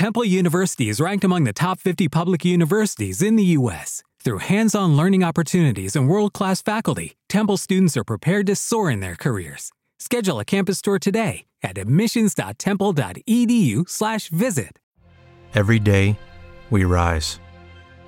Temple University is ranked among the top 50 public universities in the U.S. Through hands on learning opportunities and world class faculty, Temple students are prepared to soar in their careers. Schedule a campus tour today at admissions.temple.edu/slash visit. Every day, we rise,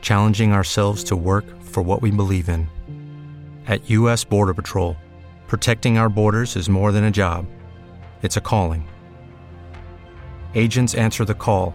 challenging ourselves to work for what we believe in. At U.S. Border Patrol, protecting our borders is more than a job, it's a calling. Agents answer the call,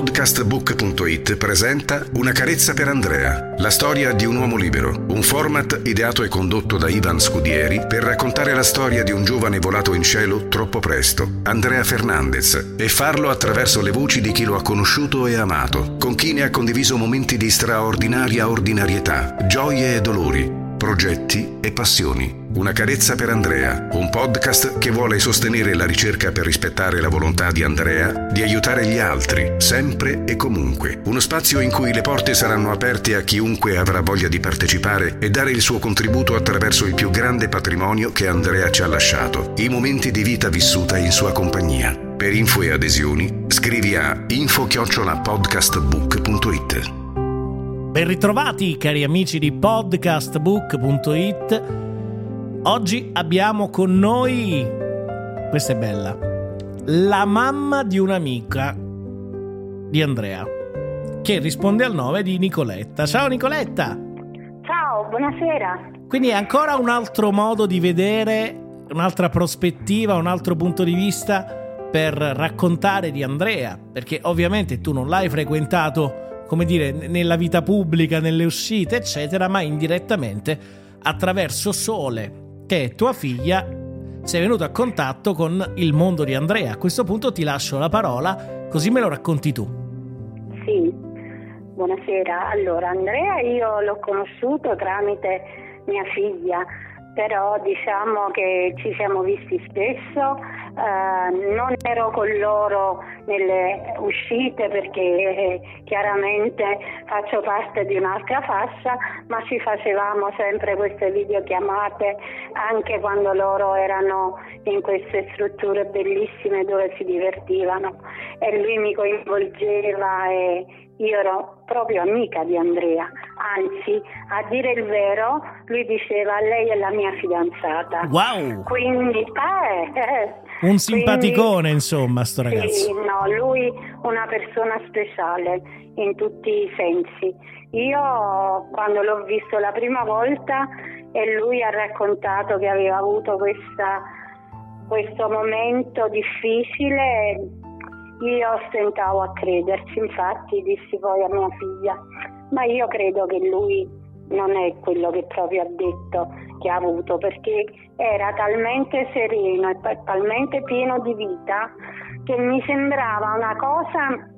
Podcastbook.it presenta Una carezza per Andrea, la storia di un uomo libero, un format ideato e condotto da Ivan Scudieri per raccontare la storia di un giovane volato in cielo troppo presto, Andrea Fernandez, e farlo attraverso le voci di chi lo ha conosciuto e amato, con chi ne ha condiviso momenti di straordinaria ordinarietà, gioie e dolori, progetti e passioni. Una carezza per Andrea, un podcast che vuole sostenere la ricerca per rispettare la volontà di Andrea di aiutare gli altri, sempre e comunque. Uno spazio in cui le porte saranno aperte a chiunque avrà voglia di partecipare e dare il suo contributo attraverso il più grande patrimonio che Andrea ci ha lasciato, i momenti di vita vissuta in sua compagnia. Per info e adesioni scrivi a info-podcastbook.it. Ben ritrovati cari amici di podcastbook.it. Oggi abbiamo con noi, questa è bella, la mamma di un'amica di Andrea, che risponde al nome di Nicoletta. Ciao Nicoletta! Ciao, buonasera. Quindi è ancora un altro modo di vedere, un'altra prospettiva, un altro punto di vista per raccontare di Andrea, perché ovviamente tu non l'hai frequentato come dire, nella vita pubblica, nelle uscite, eccetera, ma indirettamente attraverso Sole, che è tua figlia, sei venuto a contatto con il mondo di Andrea. A questo punto ti lascio la parola, così me lo racconti tu. Sì, buonasera. Allora, Andrea io l'ho conosciuto tramite mia figlia, però diciamo che ci siamo visti spesso Uh, non ero con loro nelle uscite perché eh, chiaramente faccio parte di un'altra fascia, ma ci facevamo sempre queste videochiamate anche quando loro erano in queste strutture bellissime dove si divertivano e lui mi coinvolgeva e io ero proprio amica di Andrea, anzi a dire il vero lui diceva lei è la mia fidanzata. Wow! Quindi, eh, eh, un simpaticone, Quindi, insomma, sto ragazzo. Sì, no, lui una persona speciale in tutti i sensi. Io quando l'ho visto la prima volta e lui ha raccontato che aveva avuto questa, questo momento difficile, io stentavo a crederci, infatti dissi poi a mia figlia, ma io credo che lui non è quello che proprio ha detto che ha avuto perché era talmente sereno e talmente pieno di vita che mi sembrava una cosa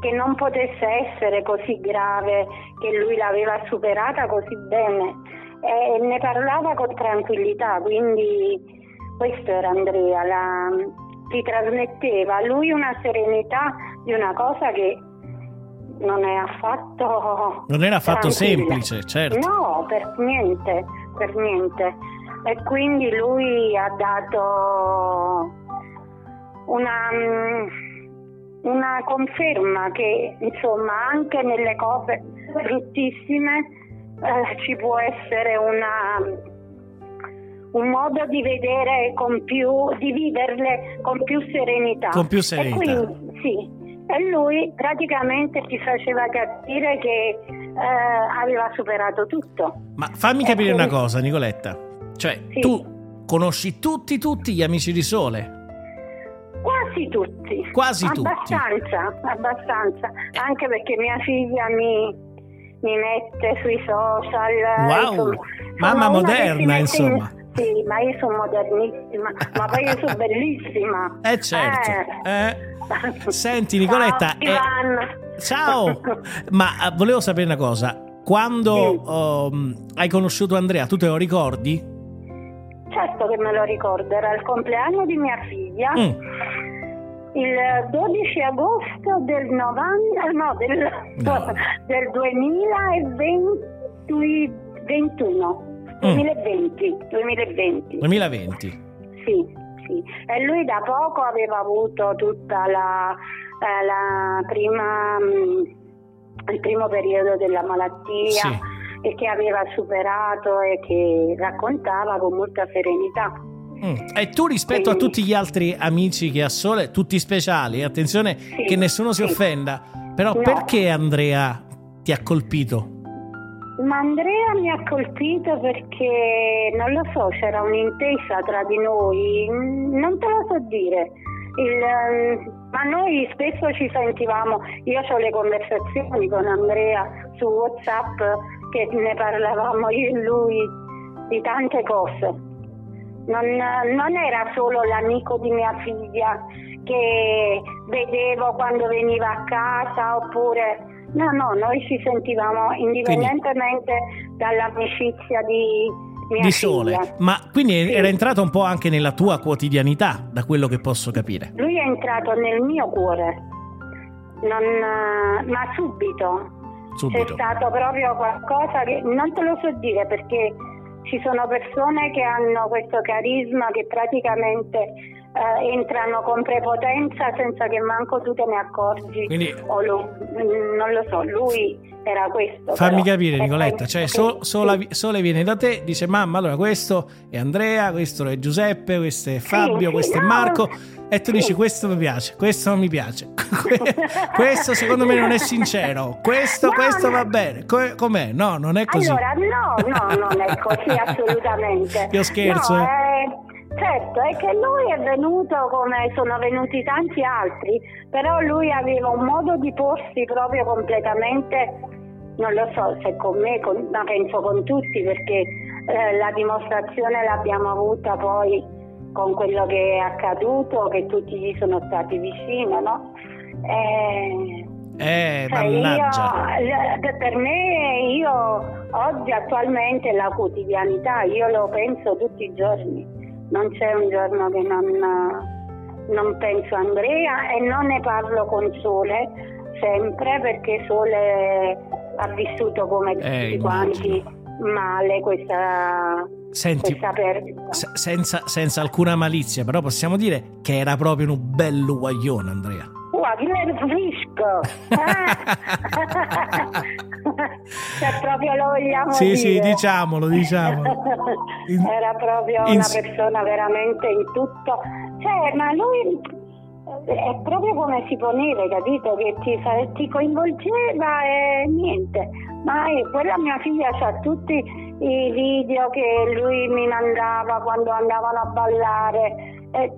che non potesse essere così grave, che lui l'aveva superata così bene. E ne parlava con tranquillità, quindi questo era Andrea, la, ti trasmetteva a lui una serenità di una cosa che non è affatto non era affatto tranquilla. semplice certo no per niente per niente e quindi lui ha dato una, mm, una conferma che insomma anche nelle cose bruttissime eh, ci può essere una un modo di vedere con più, di viverle con più serenità. Con più serenità. E quindi, sì, e lui praticamente ci faceva capire che eh, aveva superato tutto. Ma fammi capire una cosa, Nicoletta. Cioè, sì. tu conosci tutti, tutti gli amici di Sole? Quasi tutti. Quasi abbastanza, tutti. Abbastanza, anche perché mia figlia mi, mi mette sui social. Wow, insomma, mamma moderna, insomma. In sì, ma io sono modernissima, ma poi io sono bellissima. Eh certo. Eh. Eh. Senti Nicoletta, ciao, eh, ciao. ma uh, volevo sapere una cosa. Quando sì. um, hai conosciuto Andrea, tu te lo ricordi? Certo che me lo ricordo, era il compleanno di mia figlia. Mm. il 12 agosto del, 90, no, del, no. del 2021. 2020, 2020. 2020. Sì, sì. E lui da poco aveva avuto tutta la, eh, la prima, mm, il primo periodo della malattia. Sì. E che aveva superato e che raccontava con molta serenità. Mm. E tu rispetto a tutti gli altri amici che ha Sole, tutti speciali, attenzione sì, che nessuno si sì. offenda, però no. perché Andrea ti ha colpito? Ma Andrea mi ha colpito perché, non lo so, c'era un'intesa tra di noi, non te lo so dire. Il, ma noi spesso ci sentivamo, io ho le conversazioni con Andrea su Whatsapp che ne parlavamo io e lui di tante cose non, non era solo l'amico di mia figlia che vedevo quando veniva a casa oppure no no noi ci sentivamo indipendentemente quindi, dall'amicizia di mia di sole figlia. ma quindi sì. era entrato un po' anche nella tua quotidianità da quello che posso capire lui è entrato nel mio cuore non, ma subito. subito c'è stato proprio qualcosa che non te lo so dire perché ci sono persone che hanno questo carisma che praticamente eh, entrano con prepotenza senza che manco tu te ne accorgi. Quindi, lo, mm, non lo so, lui era questo. Fammi però, capire Nicoletta, cioè so, Sole, Sole viene da te, dice mamma allora questo è Andrea, questo è Giuseppe, questo è Fabio, sì, questo sì, è Marco. No, e tu dici questo mi piace, questo non mi piace, questo secondo me non è sincero, questo, no, questo no. va bene, com'è? No, non è così. Allora, no, no, non è così assolutamente. Io scherzo. Eh. eh, certo, è che lui è venuto come sono venuti tanti altri, però lui aveva un modo di porsi proprio completamente, non lo so se con me, con, ma penso con tutti perché eh, la dimostrazione l'abbiamo avuta poi con quello che è accaduto, che tutti gli sono stati vicino, no? Eh, eh cioè io, per me, io oggi attualmente la quotidianità, io lo penso tutti i giorni, non c'è un giorno che non, non penso a Andrea e non ne parlo con Sole sempre perché Sole ha vissuto come eh, tutti quanti male questa Senti, s- senza, senza, alcuna malizia, però possiamo dire che era proprio un bello guaglione, Andrea. Wow, che nervisco! cioè, proprio lo vogliamo sì, dire. Sì, sì, diciamolo, diciamolo. era proprio in... una persona veramente in tutto. Cioè, ma lui è proprio come si poneva, capito? Che ti, ti coinvolgeva e niente. Ma è, quella mia figlia ha tutti i video che lui mi mandava quando andavano a ballare. E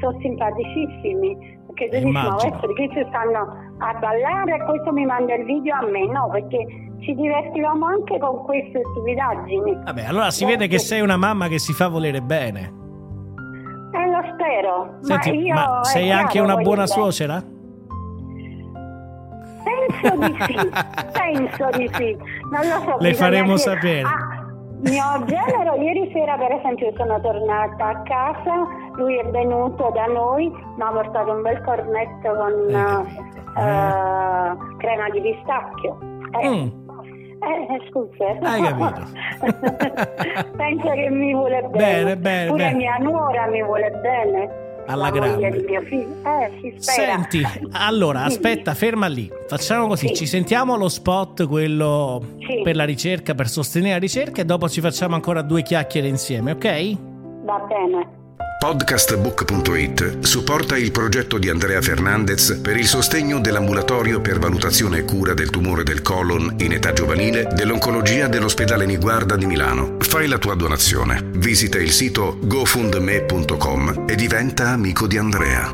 sono simpaticissimi. Perché tu dici, ma adesso che ci stanno a ballare e questo mi manda il video a me? No, perché ci divertivamo anche con queste stupidaggini. Vabbè, allora si vede che sei una mamma che si fa volere bene. Eh, lo spero. Senti, ma, io, ma sei anche una buona suocera? Penso di sì, penso di sì. Non lo so. Le faremo sapere. Ah, mio genero, ieri sera per esempio sono tornata a casa, lui è venuto da noi, mi ha portato un bel cornetto con uh, uh, crema di pistacchio. Eh, mm. Eh, scusa. Hai capito. Penso che mi vuole bene. Bene, bene. Pure bene. mia nuora mi vuole bene. Alla grande. Eh, Senti, allora aspetta, ferma lì. Facciamo così: sì. ci sentiamo lo spot, quello sì. per la ricerca, per sostenere la ricerca, e dopo ci facciamo ancora due chiacchiere insieme, ok? Va bene. Podcastbook.it supporta il progetto di Andrea Fernandez per il sostegno dell'ambulatorio per valutazione e cura del tumore del colon in età giovanile dell'oncologia dell'ospedale Niguarda di Milano. Fai la tua donazione. Visita il sito gofundme.com e diventa amico di Andrea.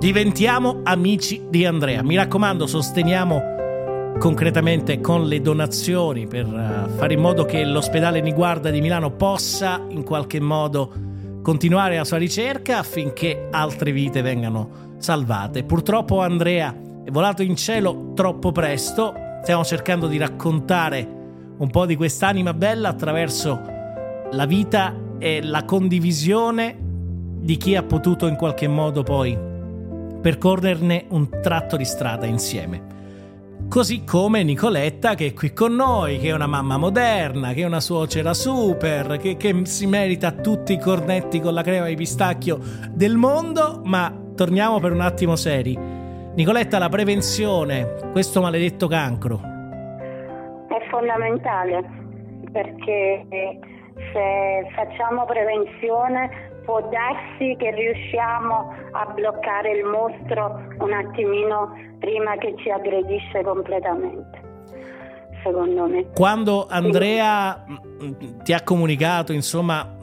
Diventiamo amici di Andrea. Mi raccomando, sosteniamo concretamente con le donazioni per eh, fare in modo che l'ospedale Niguarda di Milano possa in qualche modo continuare la sua ricerca affinché altre vite vengano salvate. Purtroppo Andrea è volato in cielo troppo presto, stiamo cercando di raccontare un po' di quest'anima bella attraverso la vita e la condivisione di chi ha potuto in qualche modo poi percorrerne un tratto di strada insieme. Così come Nicoletta che è qui con noi, che è una mamma moderna, che è una suocera super, che, che si merita tutti i cornetti con la crema di pistacchio del mondo, ma torniamo per un attimo seri. Nicoletta, la prevenzione, questo maledetto cancro. È fondamentale perché se facciamo prevenzione può darsi che riusciamo a bloccare il mostro un attimino prima che ci aggredisce completamente. Secondo me. Quando Andrea sì. ti ha comunicato, insomma,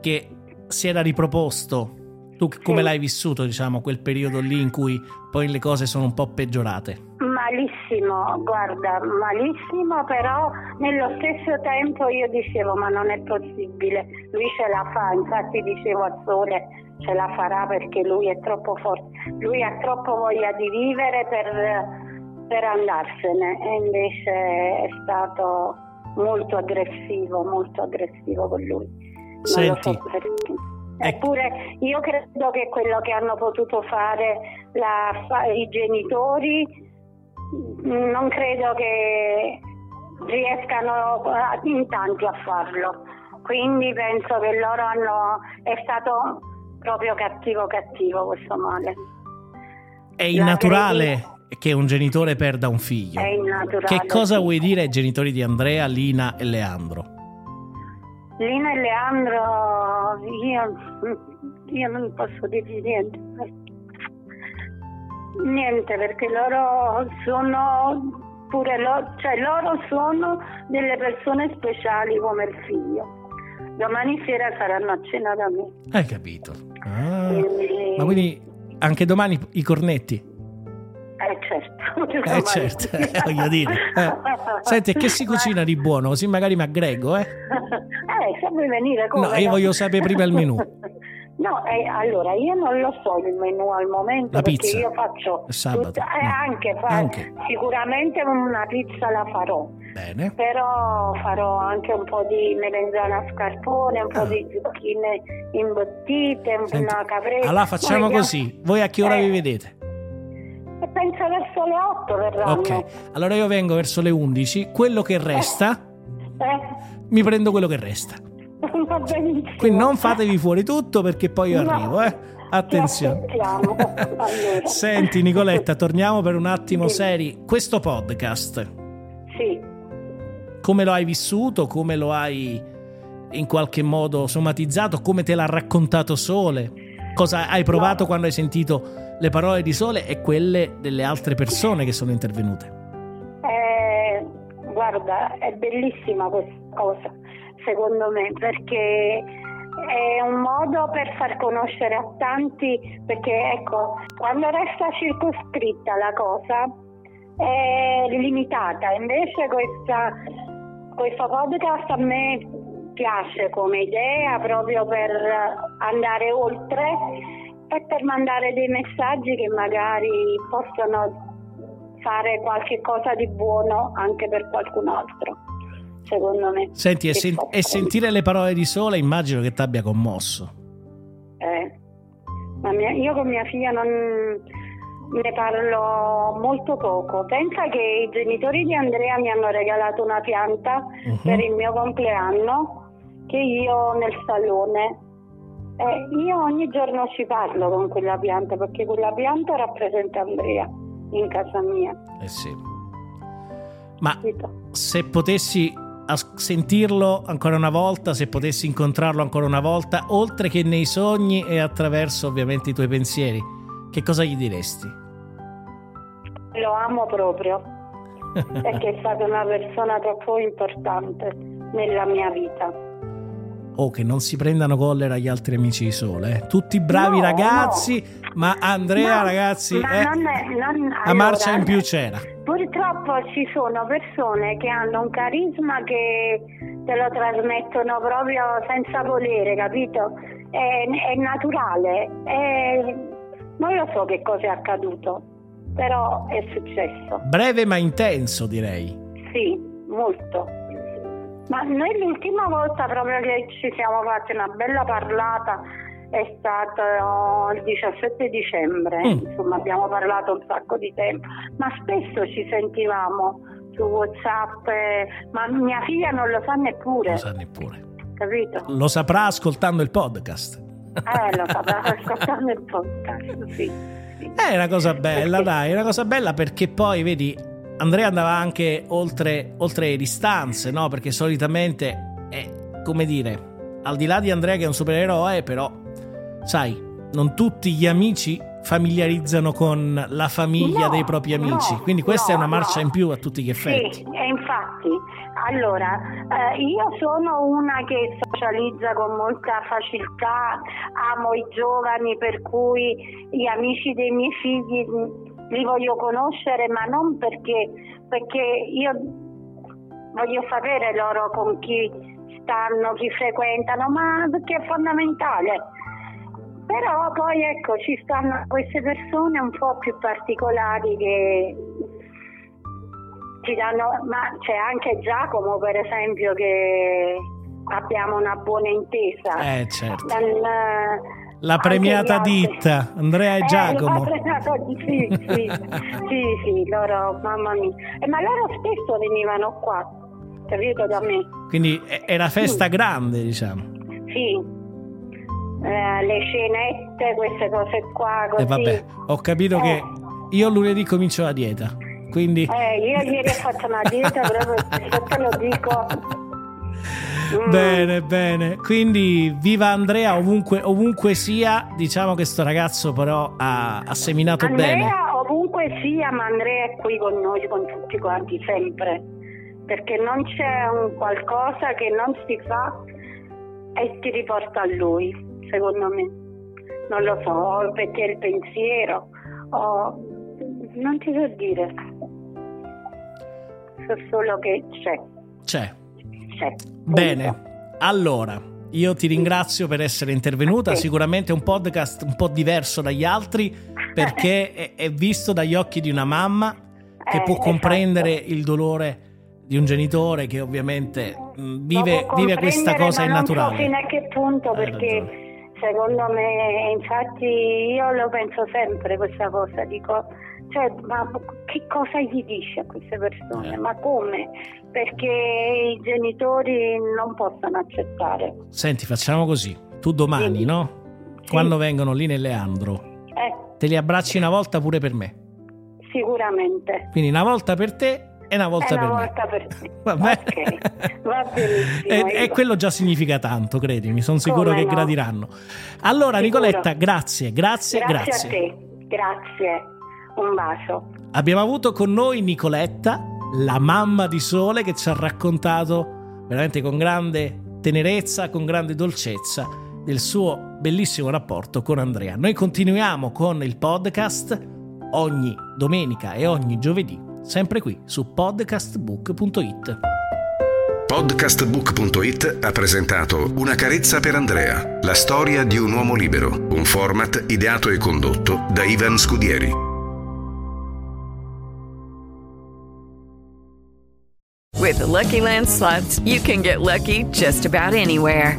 che si era riproposto, tu come sì. l'hai vissuto, diciamo, quel periodo lì in cui poi le cose sono un po' peggiorate? Malissimo, guarda, malissimo, però nello stesso tempo io dicevo ma non è possibile, lui ce la fa, infatti dicevo a Sole ce la farà perché lui è troppo forte, lui ha troppo voglia di vivere per, per andarsene e invece è stato molto aggressivo, molto aggressivo con lui. Non Senti. So Eppure io credo che quello che hanno potuto fare la, i genitori non credo che riescano in tanti a farlo. Quindi penso che loro hanno. è stato proprio cattivo cattivo questo male. È innaturale che un genitore perda un figlio. Che cosa sì. vuoi dire ai genitori di Andrea, Lina e Leandro? Lina e Leandro, io, io non posso dire niente Niente, perché loro sono pure loro, cioè loro sono delle persone speciali come il figlio. Domani sera saranno a cena da me. Hai capito? Ah. Quindi... Ma quindi anche domani i cornetti? Eh certo. Eh certo, eh, voglio dire. Eh. Senti, che si cucina di buono? Così magari mi aggrego, eh? Eh, se vuoi venire come... No, io voglio sapere prima il menù. No, eh, allora io non lo so il menù al momento la perché pizza. io faccio sabato. Tutta, eh, no. anche, fa, anche, sicuramente una pizza la farò. Bene. Però farò anche un po' di melenzana a scarpone, un ah. po' di zucchine imbottite, Senti, una caprese. Allora facciamo Noi così. Voi a che ora eh, vi vedete? Penso verso le 8 verranno. Ok, allora io vengo verso le 11. Quello che resta, Eh, mi prendo quello che resta. Va benissimo. Quindi non fatevi fuori tutto perché poi io No. arrivo, eh. Attenzione. Allora. Senti Nicoletta, torniamo per un attimo Sì. seri. Questo podcast, Sì. come lo hai vissuto? Come lo hai in qualche modo somatizzato? Come te l'ha raccontato Sole? Cosa hai provato No. quando hai sentito le parole di Sole e quelle delle altre persone che sono intervenute? Eh, guarda, è bellissima questa cosa, secondo me, perché è un modo per far conoscere a tanti, perché ecco, quando resta circoscritta la cosa è limitata, invece questa, questo podcast a me piace come idea proprio per andare oltre e per mandare dei messaggi che magari possono fare qualche cosa di buono anche per qualcun altro, secondo me. Senti, e, sen- e sentire le parole di Sole immagino che ti abbia commosso. Eh, ma mia- io con mia figlia non ne parlo molto poco. Pensa che i genitori di Andrea mi hanno regalato una pianta Mhm. per il mio compleanno che io ho nel salone. Eh, io ogni giorno ci parlo con quella pianta perché quella pianta rappresenta Andrea in casa mia. Eh sì. Ma se potessi as- sentirlo ancora una volta, se potessi incontrarlo ancora una volta, oltre che nei sogni e attraverso ovviamente i tuoi pensieri, che cosa gli diresti? Lo amo proprio perché è stata una persona troppo importante nella mia vita. Oh, che non si prendano collera gli altri amici di Sole, eh. Tutti bravi No, ragazzi, ma Andrea, No, ragazzi, ma eh, non è- non- a allora, marcia in più c'era. Purtroppo ci sono persone che hanno un carisma che te lo trasmettono proprio senza volere, capito? È, è naturale. è- non lo so che cosa è accaduto, però è successo. Breve ma intenso, direi. Sì, molto. Ma noi l'ultima volta proprio che ci siamo fatti una bella parlata è stato il 17 dicembre, mm. insomma abbiamo parlato un sacco di tempo, ma spesso ci sentivamo su Whatsapp, eh, ma mia figlia non lo sa neppure. Lo sa neppure. Capito? Lo saprà ascoltando il podcast. Eh, lo saprà ascoltando il podcast, sì. sì. È una cosa bella, dai, è una cosa bella perché poi, vedi, Andrea andava anche oltre, oltre le distanze, no? Perché solitamente è, come dire, al di là di Andrea che è un supereroe, però, sai, non tutti gli amici familiarizzano con la famiglia no, dei propri amici. No, Quindi questa no, è una marcia in più a tutti gli effetti. Sì, e infatti, allora, eh, io sono una che socializza con molta facilità, amo i giovani, per cui gli amici dei miei figli li voglio conoscere, ma non perché, perché io voglio sapere loro con chi stanno, chi frequentano, ma perché è fondamentale però poi ecco ci stanno queste persone un po' più particolari che ci danno, ma c'è anche Giacomo per esempio che abbiamo una buona intesa. Eh certo. Dan, la premiata ditta, Andrea e eh, Giacomo. Sì, sì, sì, sì, sì, loro, mamma mia. Eh, ma loro spesso venivano qua, capito da me. Quindi era festa grande, diciamo. Sì, eh, le scenette, queste cose qua. Così. E eh, vabbè, ho capito eh. che io lunedì comincio la dieta. Quindi... Eh, io ieri ho fatto una dieta proprio, se te lo dico. Mm. Bene, bene. Quindi viva Andrea ovunque, ovunque sia. Diciamo che sto ragazzo però ha, ha seminato Andrea, bene. ovunque sia, ma Andrea è qui con noi, con tutti quanti, sempre. Perché non c'è un qualcosa che non si fa e ti riporta a lui secondo me. Non lo so, perché il pensiero, o non ti so dire. So solo che c'è. C'è. C'è. Bene. Allora, io ti ringrazio per essere intervenuta. Okay. Sicuramente è un podcast un po' diverso dagli altri perché è, visto dagli occhi di una mamma che eh, può comprendere esatto. il dolore di un genitore che ovviamente vive, vive questa cosa innaturale. Non so fino a che punto perché secondo me, infatti io lo penso sempre questa cosa, dico, cioè, ma che cosa gli dice a queste persone? Eh. Ma come? Perché i genitori non possono accettare. Senti, facciamo così, tu domani, sì. no? Sì. Quando vengono lì nelle Andro, eh. te li abbracci una volta pure per me. Sicuramente. Quindi una volta per te e una volta, una per, volta per te. Va bene. Okay. Va benissimo. e, e, quello già significa tanto, credimi, sono sicuro Come che no? gradiranno. Allora, Sicuro. Nicoletta, grazie, grazie, grazie. Grazie a te, grazie. Un bacio. Abbiamo avuto con noi Nicoletta, la mamma di Sole, che ci ha raccontato veramente con grande tenerezza, con grande dolcezza del suo bellissimo rapporto con Andrea. Noi continuiamo con il podcast ogni domenica e ogni giovedì sempre qui su podcastbook.it. Podcastbook.it ha presentato Una carezza per Andrea, la storia di un uomo libero, un format ideato e condotto da Ivan Scudieri. With the Lucky Land slots, you can get lucky just about anywhere.